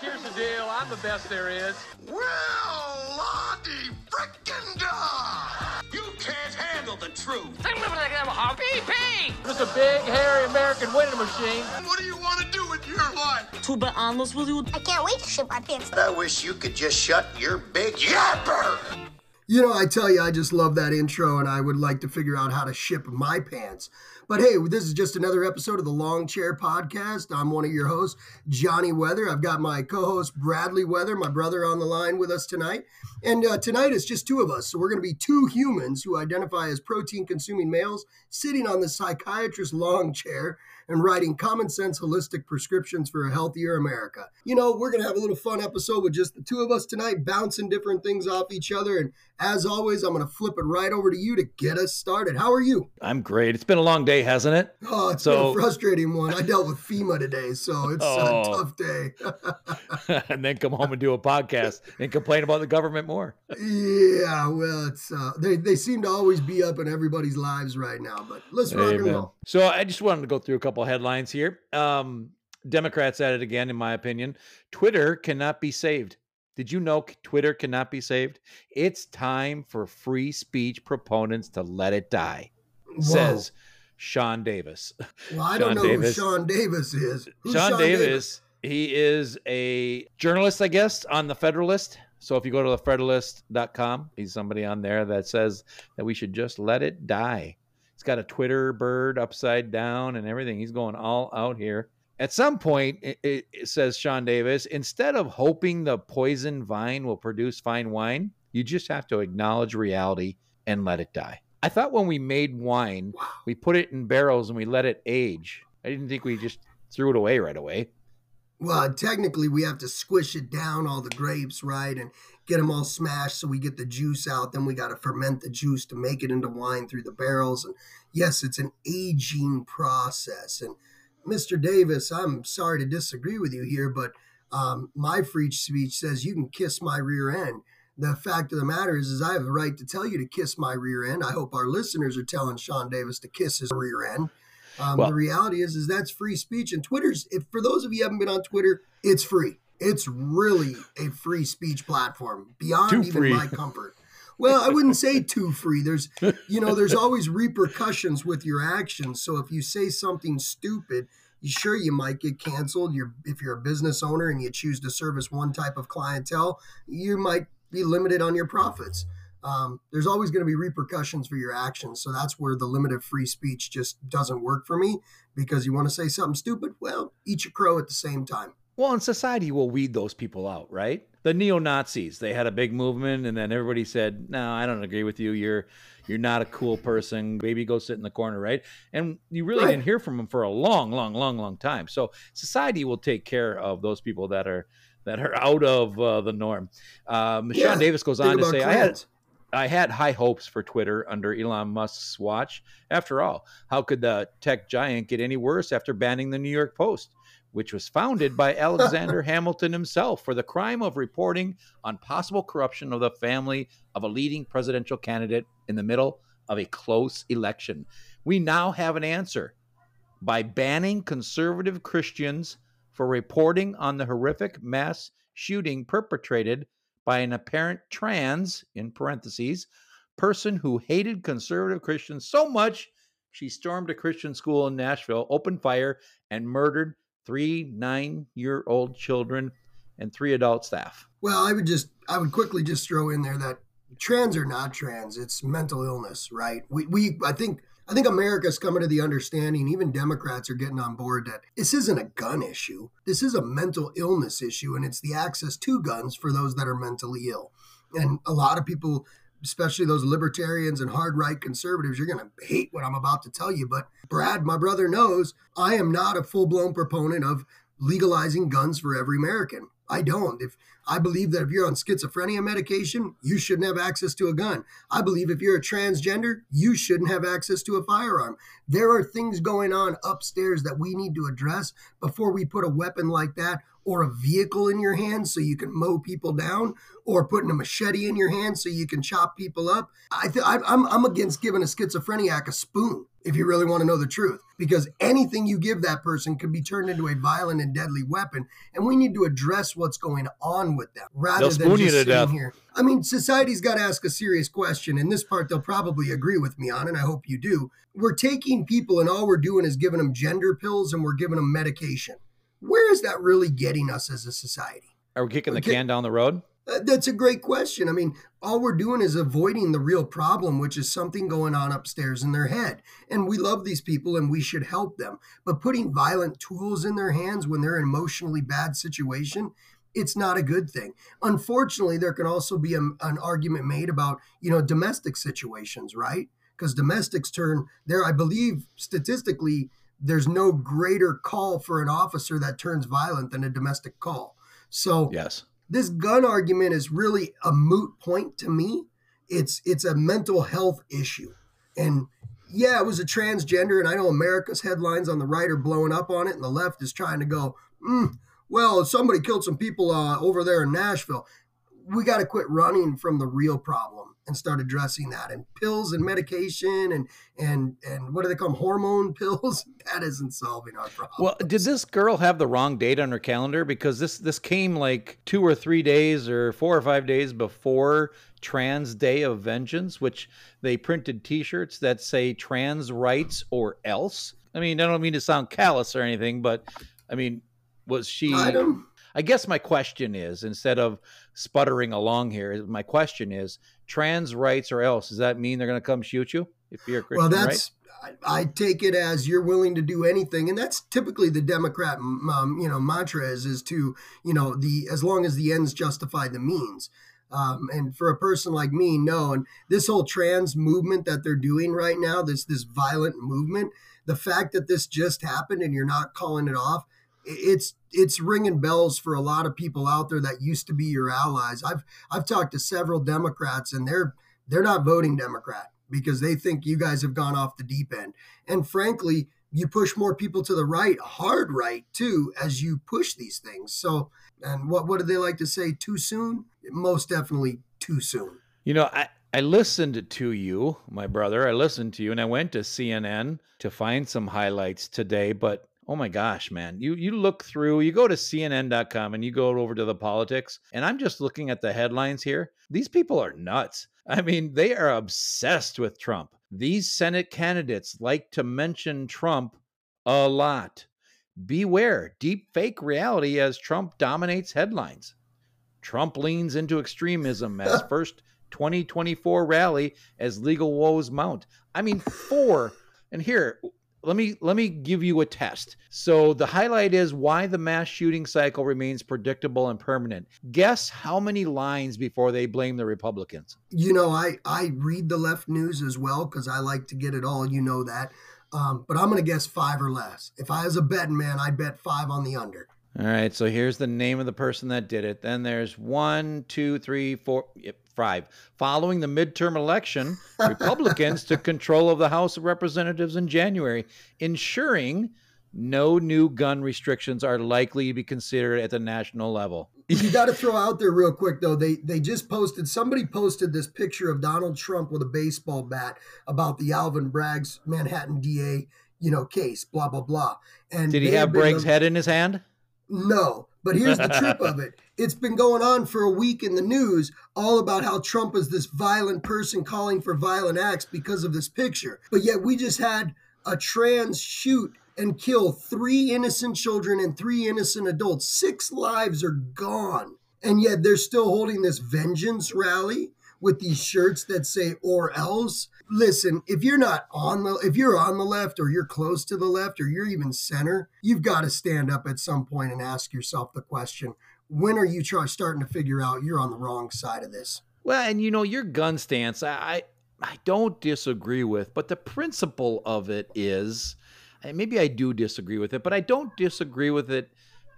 Here's the deal. I'm the best there is. Well, Lottie frickin' da! You can't handle the truth. Just a hoppy pee! It's a big, hairy American winning machine. What do you want to do with your life? To be honest with you, I can't wait to shit my pants. I wish you could just shut your big yapper! You know, I tell you, I just love that intro, and I would like to figure out how to ship my pants. But hey, this is just another episode of the Long Chair Podcast. I'm one of your hosts, Johnny Weather. I've got my co host, Bradley Weather, my brother, on the line with us tonight. And uh, tonight it's just two of us. So we're going to be two humans who identify as protein consuming males sitting on the psychiatrist's long chair and writing common sense holistic prescriptions for a healthier America. You know, we're going to have a little fun episode with just the two of us tonight, bouncing different things off each other. And as always, I'm going to flip it right over to you to get us started. How are you? I'm great. It's been a long day, hasn't it? Oh, it's So- been a frustrating one. I dealt with FEMA today, so it's Oh. a tough day. and then come home and do a podcast and complain about the government more. yeah, well, it's uh, they they seem to always be up in everybody's lives right now. But let's rock and roll. So I just wanted to go through a couple headlines here. Um, Democrats at it again, in my opinion. Twitter cannot be saved. Did you know Twitter cannot be saved? It's time for free speech proponents to let it die, Whoa. says Sean Davis. well, I Sean don't know Davis. who Sean Davis is. Who's Sean, Davis, he is a journalist, I guess, on the Federalist. So if you go to the Federalist.com, he's somebody on there that says that we should just let it die. He's got a Twitter bird upside down and everything. He's going all out here. At some point, it, it, it says Sean Davis, instead of hoping the poison vine will produce fine wine, you just have to acknowledge reality and let it die. I thought when we made wine, we put it in barrels and we let it age. I didn't think we just threw it away right away. Well, technically, we have to squish it down, all the grapes, right, and get them all smashed so we get the juice out. Then we got to ferment the juice to make it into wine through the barrels. And yes, it's an aging process. And Mr. Davis, I'm sorry to disagree with you here, but um, my free speech says you can kiss my rear end. The fact of the matter is, is I have the right to tell you to kiss my rear end. I hope our listeners are telling Sean Davis to kiss his rear end. Um, Well- the reality is, is that's free speech, and Twitter's. If for those of you who haven't been on Twitter, it's free. It's really a free speech platform beyond even free. my comfort. Well, I wouldn't say too free. There's, you know, there's always repercussions with your actions. So if you say something stupid, you sure you might get canceled. You're if you're a business owner and you choose to service one type of clientele, you might be limited on your profits. Um, there's always going to be repercussions for your actions. So that's where the limited free speech just doesn't work for me because you want to say something stupid. Well, eat your crow at the same time. Well, and society will weed those people out, right? The neo Nazis, they had a big movement, and then everybody said, "No, I don't agree with you. You're you're not a cool person. Maybe go sit in the corner, right?" And you really Right. didn't hear from them for a long, long, long, long time. So society will take care of those people that are that are out of uh, the norm. Yeah, Sean Davis goes on to say, "I had. I had high hopes for Twitter under Elon Musk's watch. After all, how could the tech giant get any worse after banning the New York Post, which was founded by Alexander Hamilton himself for the crime of reporting on possible corruption of the family of a leading presidential candidate in the middle of a close election? We now have an answer. By banning conservative Christians for reporting on the horrific mass shooting perpetrated by an apparent trans, in parentheses, person who hated conservative Christians so much she stormed a Christian school in Nashville, opened fire, and murdered three nine year old children and three adult staff. Well, I would just, I would quickly just throw in there that trans or not trans, it's mental illness, right? We, we, I think, I think America's coming to the understanding, even Democrats are getting on board that this isn't a gun issue. This is a mental illness issue, and it's the access to guns for those that are mentally ill. And a lot of people, especially those libertarians and hard right conservatives, you're going to hate what I'm about to tell you. But Brad, my brother, knows I am not a full blown proponent of legalizing guns for every American. I don't. If I believe that if you're on schizophrenia medication, you shouldn't have access to a gun. I believe if you're a transgender, you shouldn't have access to a firearm. There are things going on upstairs that we need to address before we put a weapon like that or a vehicle in your hand so you can mow people down or putting a machete in your hand so you can chop people up. I th- I'm, I'm against giving a schizophreniac a spoon if you really want to know the truth, because anything you give that person could be turned into a violent and deadly weapon. And we need to address what's going on with them rather They'll than just sitting death. here. I mean, society's got to ask a serious question. And this part they'll probably agree with me on, and I hope you do. We're taking people and all we're doing is giving them gender pills and we're giving them medication. Where is that really getting us as a society? Are we kicking the can down the road? Uh, That's a great question. I mean, all we're doing is avoiding the real problem, which is something going on upstairs in their head. And we love these people and we should help them. But putting violent tools in their hands when they're in an emotionally bad situation, it's not a good thing. Unfortunately, there can also be a, an argument made about, you know, domestic situations, right? Because domestics turn there, I believe statistically, there's no greater call for an officer that turns violent than a domestic call. So, Yes. this gun argument is really a moot point to me. It's it's a mental health issue. And yeah, it was a transgender, and I know America's headlines on the right are blowing up on it, and the left is trying to go, mm, well, somebody killed some people uh, over there in Nashville. We got to quit running from the real problem and start addressing that. And pills and medication and and and what do they call them? Hormone pills. That isn't solving our problem. Well, did this girl have the wrong date on her calendar? Because this this came like two or three days or four or five days before Trans Day of Vengeance, which they printed T-shirts that say "trans rights" or else. I mean, I don't mean to sound callous or anything, but I mean, was she? I. I guess my question is, instead of sputtering along here, my question is: trans rights or else? Does that mean they're going to come shoot you if you're a Christian? Well, right? that's I, I take it as you're willing to do anything, and that's typically the Democrat, um, you know, mantra is is to you know the as long as the ends justify the means. Um, and for a person like me, no. And this whole trans movement that they're doing right now, this this violent movement, the fact that this just happened and you're not calling it off, it's it's ringing bells for a lot of people out there that used to be your allies. I've I've talked to several Democrats, and they're they're not voting Democrat because they think you guys have gone off the deep end. And frankly, you push more people to the right, hard right too, as you push these things. So, and what what do they like to say? Too soon? Most definitely too soon. You know, I, I listened to you, my brother. I listened to you, and I went to CNN to find some highlights today. But oh my gosh, man, you you look through, you go to CNN.com and you go over to the politics, and I'm just looking at the headlines here. These people are nuts. I mean, they are obsessed with Trump. These Senate candidates like to mention Trump a lot. Beware deep fake reality as Trump dominates headlines. Trump leans into extremism as first 2024 rally as legal woes mount. I mean, four. And here, let me let me give you a test. So the highlight is why the mass shooting cycle remains predictable and permanent. Guess how many lines before they blame the Republicans? You know, I I read the left news as well because I like to get it all. You know that. Um, but I'm going to guess five or less. If I was a betting man, I'd bet five on the under. All right, so here's the name of the person that did it. Then there's one, two, three, four, yep, Following the midterm election, Republicans took control of the House of Representatives in January, ensuring no new gun restrictions are likely to be considered at the national level. you got to throw out there real quick though. They they just posted somebody posted this picture of Donald Trump with a baseball bat about the Alvin Bragg's Manhattan DA, you know, case. Blah blah blah. And Did he have Bragg's head in his hand? No, but here's the trip of it. It's been going on for a week in the news, all about how Trump is this violent person calling for violent acts because of this picture. But yet we just had a trans shoot and kill three innocent children and three innocent adults. Six lives are gone. And yet they're still holding this vengeance rally with these shirts that say or else. Listen, if you're not on the if you're on the left or you're close to the left or you're even center, you've got to stand up at some point and ask yourself the question, when are you try, starting to figure out you're on the wrong side of this? Well, and you know, your gun stance, I, I don't disagree with, but the principle of it is, and maybe I do disagree with it, but I don't disagree with it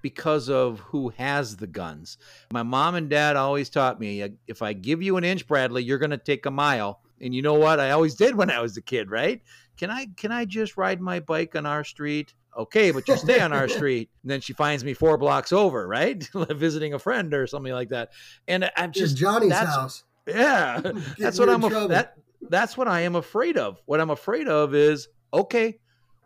because of who has the guns. My mom and dad always taught me, if I give you an inch, Bradley, you're going to take a mile. And you know what? I always did when I was a kid, right? Can I can I just ride my bike on our street? okay, but you stay on our street. And then she finds me four blocks over, right? Visiting a friend or something like that. And I'm It's just Johnny's that's- house. Yeah. That's what I'm that that's what I am afraid of. What I'm afraid of is okay,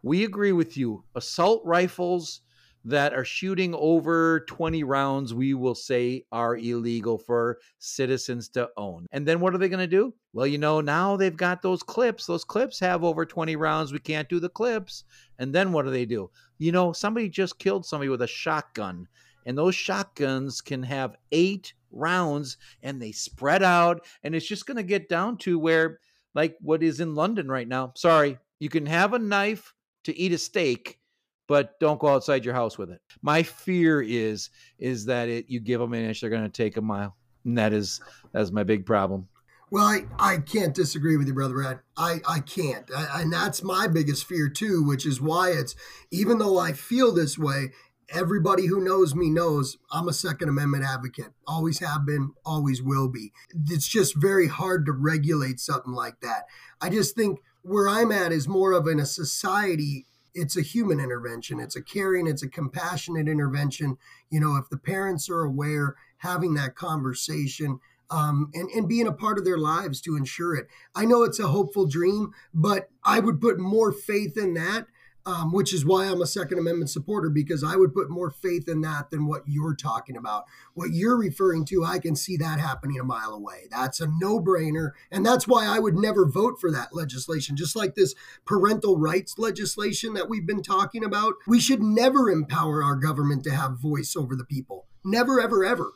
we agree with you. Assault rifles that are shooting over 20 rounds, we will say are illegal for citizens to own. And then what are they going to do? Well, you know, now they've got those clips. Those clips have over 20 rounds. We can't do the clips. And then what do they do? You know, somebody just killed somebody with a shotgun. And those shotguns can have eight rounds and they spread out. And it's just going to get down to where, like what is in London right now. Sorry, you can have a knife to eat a steak, but don't go outside your house with it. My fear is is that it you give them an inch, they're going to take a mile, and that is that's my big problem. Well, I, I can't disagree with you, brother Brad. I, I can't. I, and that's my biggest fear, too, which is why it's, even though I feel this way, everybody who knows me knows I'm a Second Amendment advocate. Always have been, always will be. It's just very hard to regulate something like that. I just think where I'm at is more of in a society. It's a human intervention. It's a caring, it's a compassionate intervention. You know, if the parents are aware, having that conversation, um, and, and being a part of their lives to ensure it. I know it's a hopeful dream, but I would put more faith in that, um, which is why I'm a Second Amendment supporter, because I would put more faith in that than what you're talking about. What you're referring to, I can see that happening a mile away. That's a no brainer. And that's why I would never vote for that legislation. Just like this parental rights legislation that we've been talking about, we should never empower our government to have voice over the people. Never, ever, ever.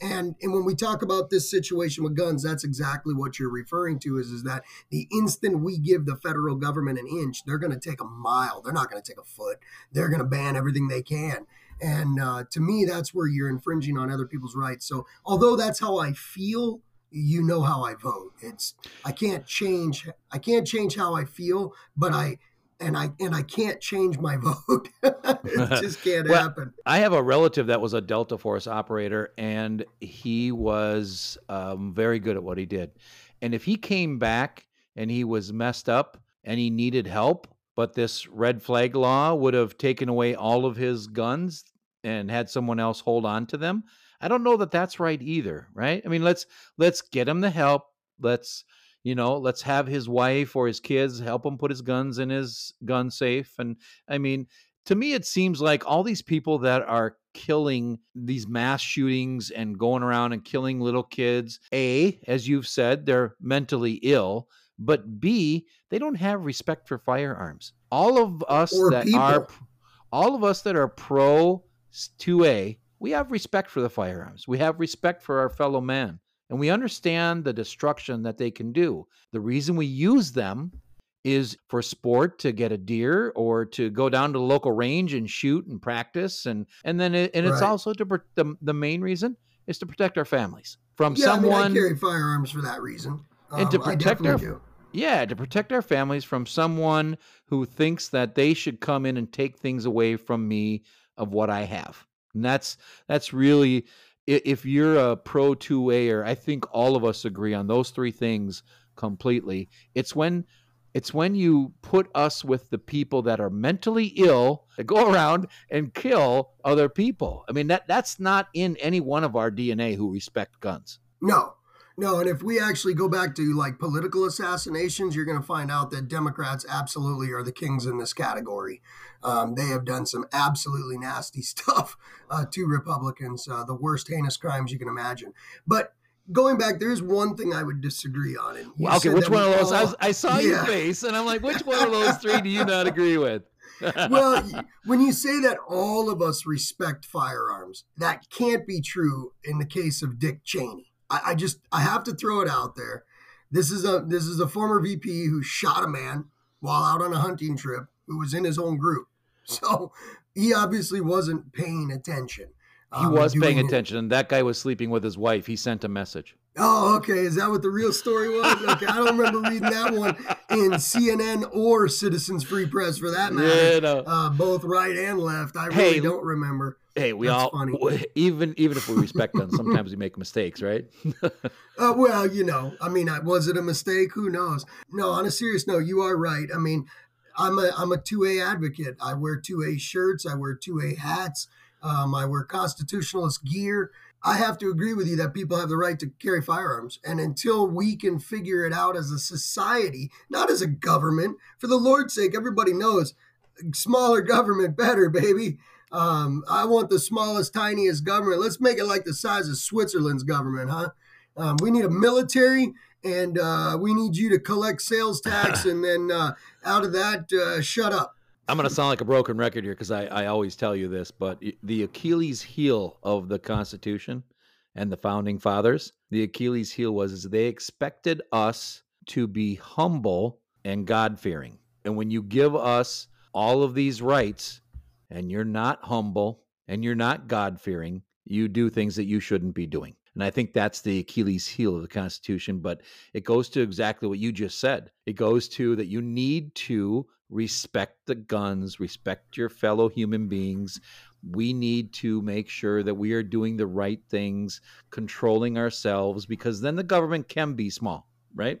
And and when we talk about this situation with guns, that's exactly what you're referring to is, is that the instant we give the federal government an inch, they're going to take a mile. They're not going to take a foot. They're going to ban everything they can. And uh, to me, that's where you're infringing on other people's rights. So although that's how I feel, you know how I vote. It's I can't change. I can't change how I feel, but I and I and I can't change my vote. it just can't Well, happen. I have a relative that was a Delta Force operator, and he was um, very good at what he did. And if he came back and he was messed up and he needed help, but this red flag law would have taken away all of his guns and had someone else hold on to them, I don't know that that's right either, right? I mean, let's let's get him the help. Let's you know, let's have his wife or his kids help him put his guns in his gun safe. And I mean, to me, it seems like all these people that are killing these mass shootings and going around and killing little kids, A, as you've said, they're mentally ill, but B, they don't have respect for firearms. All of us Or that people. are all of us that are pro 2A, we have respect for the firearms. We have respect for our fellow man. And we understand the destruction that they can do. The reason we use them is for sport to get a deer or to go down to the local range and shoot and practice and and then it, and it's Right. also to the, the main reason is to protect our families from Yeah, I, mean, someone I carry firearms for that reason. And to Um, protect our- do. yeah, to protect our families from someone who thinks that they should come in and take things away from me of what I have. And that's that's really if you're a pro 2A or I think all of us agree on those three things completely. It's when it's when you put us with the people that are mentally ill that go around and kill other people. I mean that that's not in any one of our DNA who respect guns. No, no. And if we actually go back to like political assassinations, you're going to find out that Democrats absolutely are the kings in this category. Um, they have done some absolutely nasty stuff uh, to Republicans, uh, the worst heinous crimes you can imagine. But going back, there is one thing I would disagree on. And you okay, which one of those? I, was, I saw your face, and I'm like, which one of those three do you not agree with? well, when you say that all of us respect firearms, that can't be true in the case of Dick Cheney. I, I just I have to throw it out there. This is a this is a former VP who shot a man while out on a hunting trip who was in his own group. So he obviously wasn't paying attention. he um, was paying doing it- attention, and that guy was sleeping with his wife. He sent a message. Oh, okay. Is that what the real story was? Okay, I don't remember reading that one in CNN or Citizens Free Press for that matter. Yeah, no. uh, both right and left. I really Hey, don't remember. Hey, we That's all funny. even even if we respect them, sometimes we make mistakes, right? Uh, well, you know, I mean, was it a mistake? Who knows? No, on a serious note, you are right. I mean, I'm a I'm a two A advocate. I wear two A shirts. I wear two A hats. Um, I wear constitutionalist gear. I have to agree with you that people have the right to carry firearms. And until we can figure it out as a society, not as a government, for the Lord's sake, everybody knows smaller government better, baby. Um, I want the smallest, tiniest government. Let's make it like the size of Switzerland's government, huh? Um, we need a military and uh, we need you to collect sales tax and then uh, out of that, uh, shut up. I'm going to sound like a broken record here because I, I always tell you this, but the Achilles heel of the Constitution and the founding fathers, the Achilles heel was is they expected us to be humble and God fearing. And when you give us all of these rights and you're not humble and you're not God fearing, you do things that you shouldn't be doing. And I think that's the Achilles heel of the Constitution. But it goes to exactly what you just said. It goes to that you need to respect the guns, respect your fellow human beings. We need to make sure that we are doing the right things, controlling ourselves, because then the government can be small, right?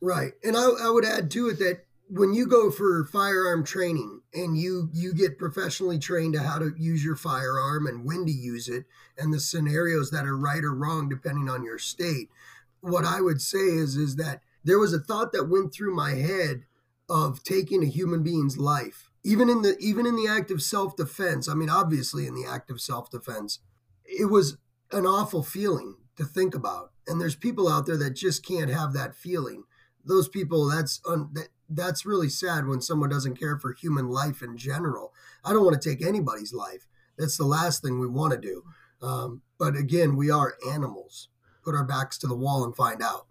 Right. And I, I would add to it that when you go for firearm training and you you get professionally trained to how to use your firearm and when to use it and the scenarios that are right or wrong depending on your state what i would say is is that there was a thought that went through my head of taking a human being's life even in the even in the act of self-defense i mean obviously in the act of self-defense it was an awful feeling to think about and there's people out there that just can't have that feeling those people that's un, that, that's really sad when someone doesn't care for human life in general. I don't want to take anybody's life. That's the last thing we want to do. Um, but again, we are animals. Put our backs to the wall and find out.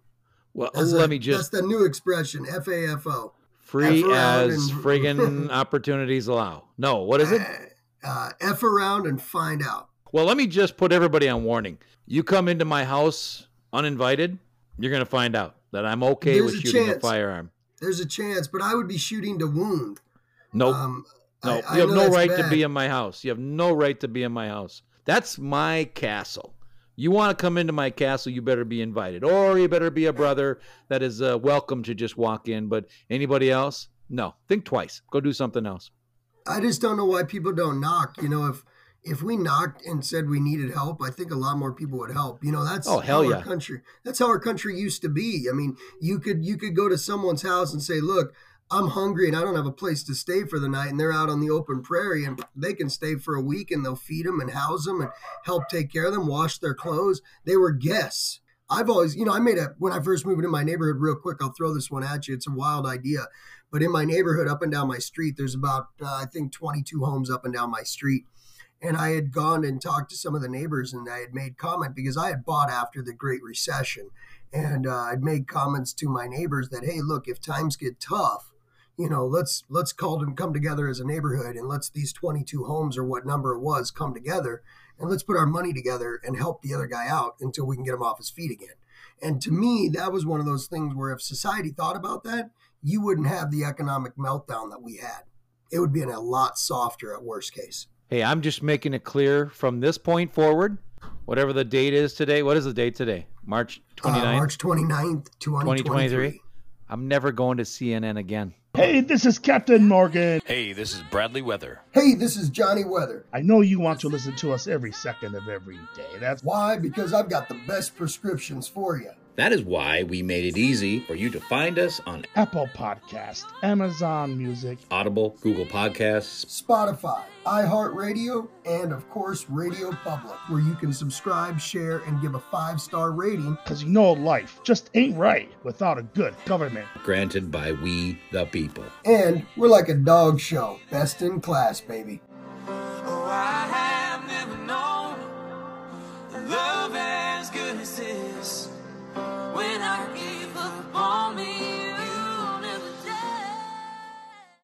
Well, that's let a, me just. That's the new expression, FAFO. Free F as and, friggin' opportunities allow. No, what is it? Uh, F around and find out. Well, let me just put everybody on warning. You come into my house uninvited, you're going to find out that I'm okay There's with shooting chance. a firearm there's a chance, but I would be shooting to wound. Nope. Um, no, I, you have no right bad. to be in my house. You have no right to be in my house. That's my castle. You want to come into my castle, you better be invited, or you better be a brother that is uh, welcome to just walk in. But anybody else, no. Think twice. Go do something else. I just don't know why people don't knock. You know, if if we knocked and said we needed help, I think a lot more people would help. You know, that's oh hell how yeah. our country. That's how our country used to be. I mean, you could you could go to someone's house and say, "Look, I'm hungry and I don't have a place to stay for the night," and they're out on the open prairie and they can stay for a week and they'll feed them and house them and help take care of them, wash their clothes. They were guests. I've always, you know, I made a when I first moved into my neighborhood. Real quick, I'll throw this one at you. It's a wild idea, but in my neighborhood, up and down my street, there's about uh, I think 22 homes up and down my street and I had gone and talked to some of the neighbors, and I had made comment because I had bought after the Great Recession, and uh, I'd made comments to my neighbors that, hey, look, if times get tough, you know, let's let's call them come together as a neighborhood, and let's these 22 homes or what number it was come together, and let's put our money together and help the other guy out until we can get him off his feet again. And to me, that was one of those things where if society thought about that, you wouldn't have the economic meltdown that we had. It would be in a lot softer at worst case. Hey, I'm just making it clear from this point forward, whatever the date is today. What is the date today? March 29th? Uh, March 29th, 2023. I'm never going to CNN again. Hey, this is Captain Morgan. Hey, this is Bradley Weather. Hey, this is Johnny Weather. I know you want to listen to us every second of every day. That's why, because I've got the best prescriptions for you. That is why we made it easy for you to find us on Apple Podcast, Amazon Music, Audible, Google Podcasts, Spotify, iHeartRadio, and of course Radio Public, where you can subscribe, share, and give a five-star rating. Because you know life just ain't right without a good government. Granted by we the people. And we're like a dog show, best in class, baby.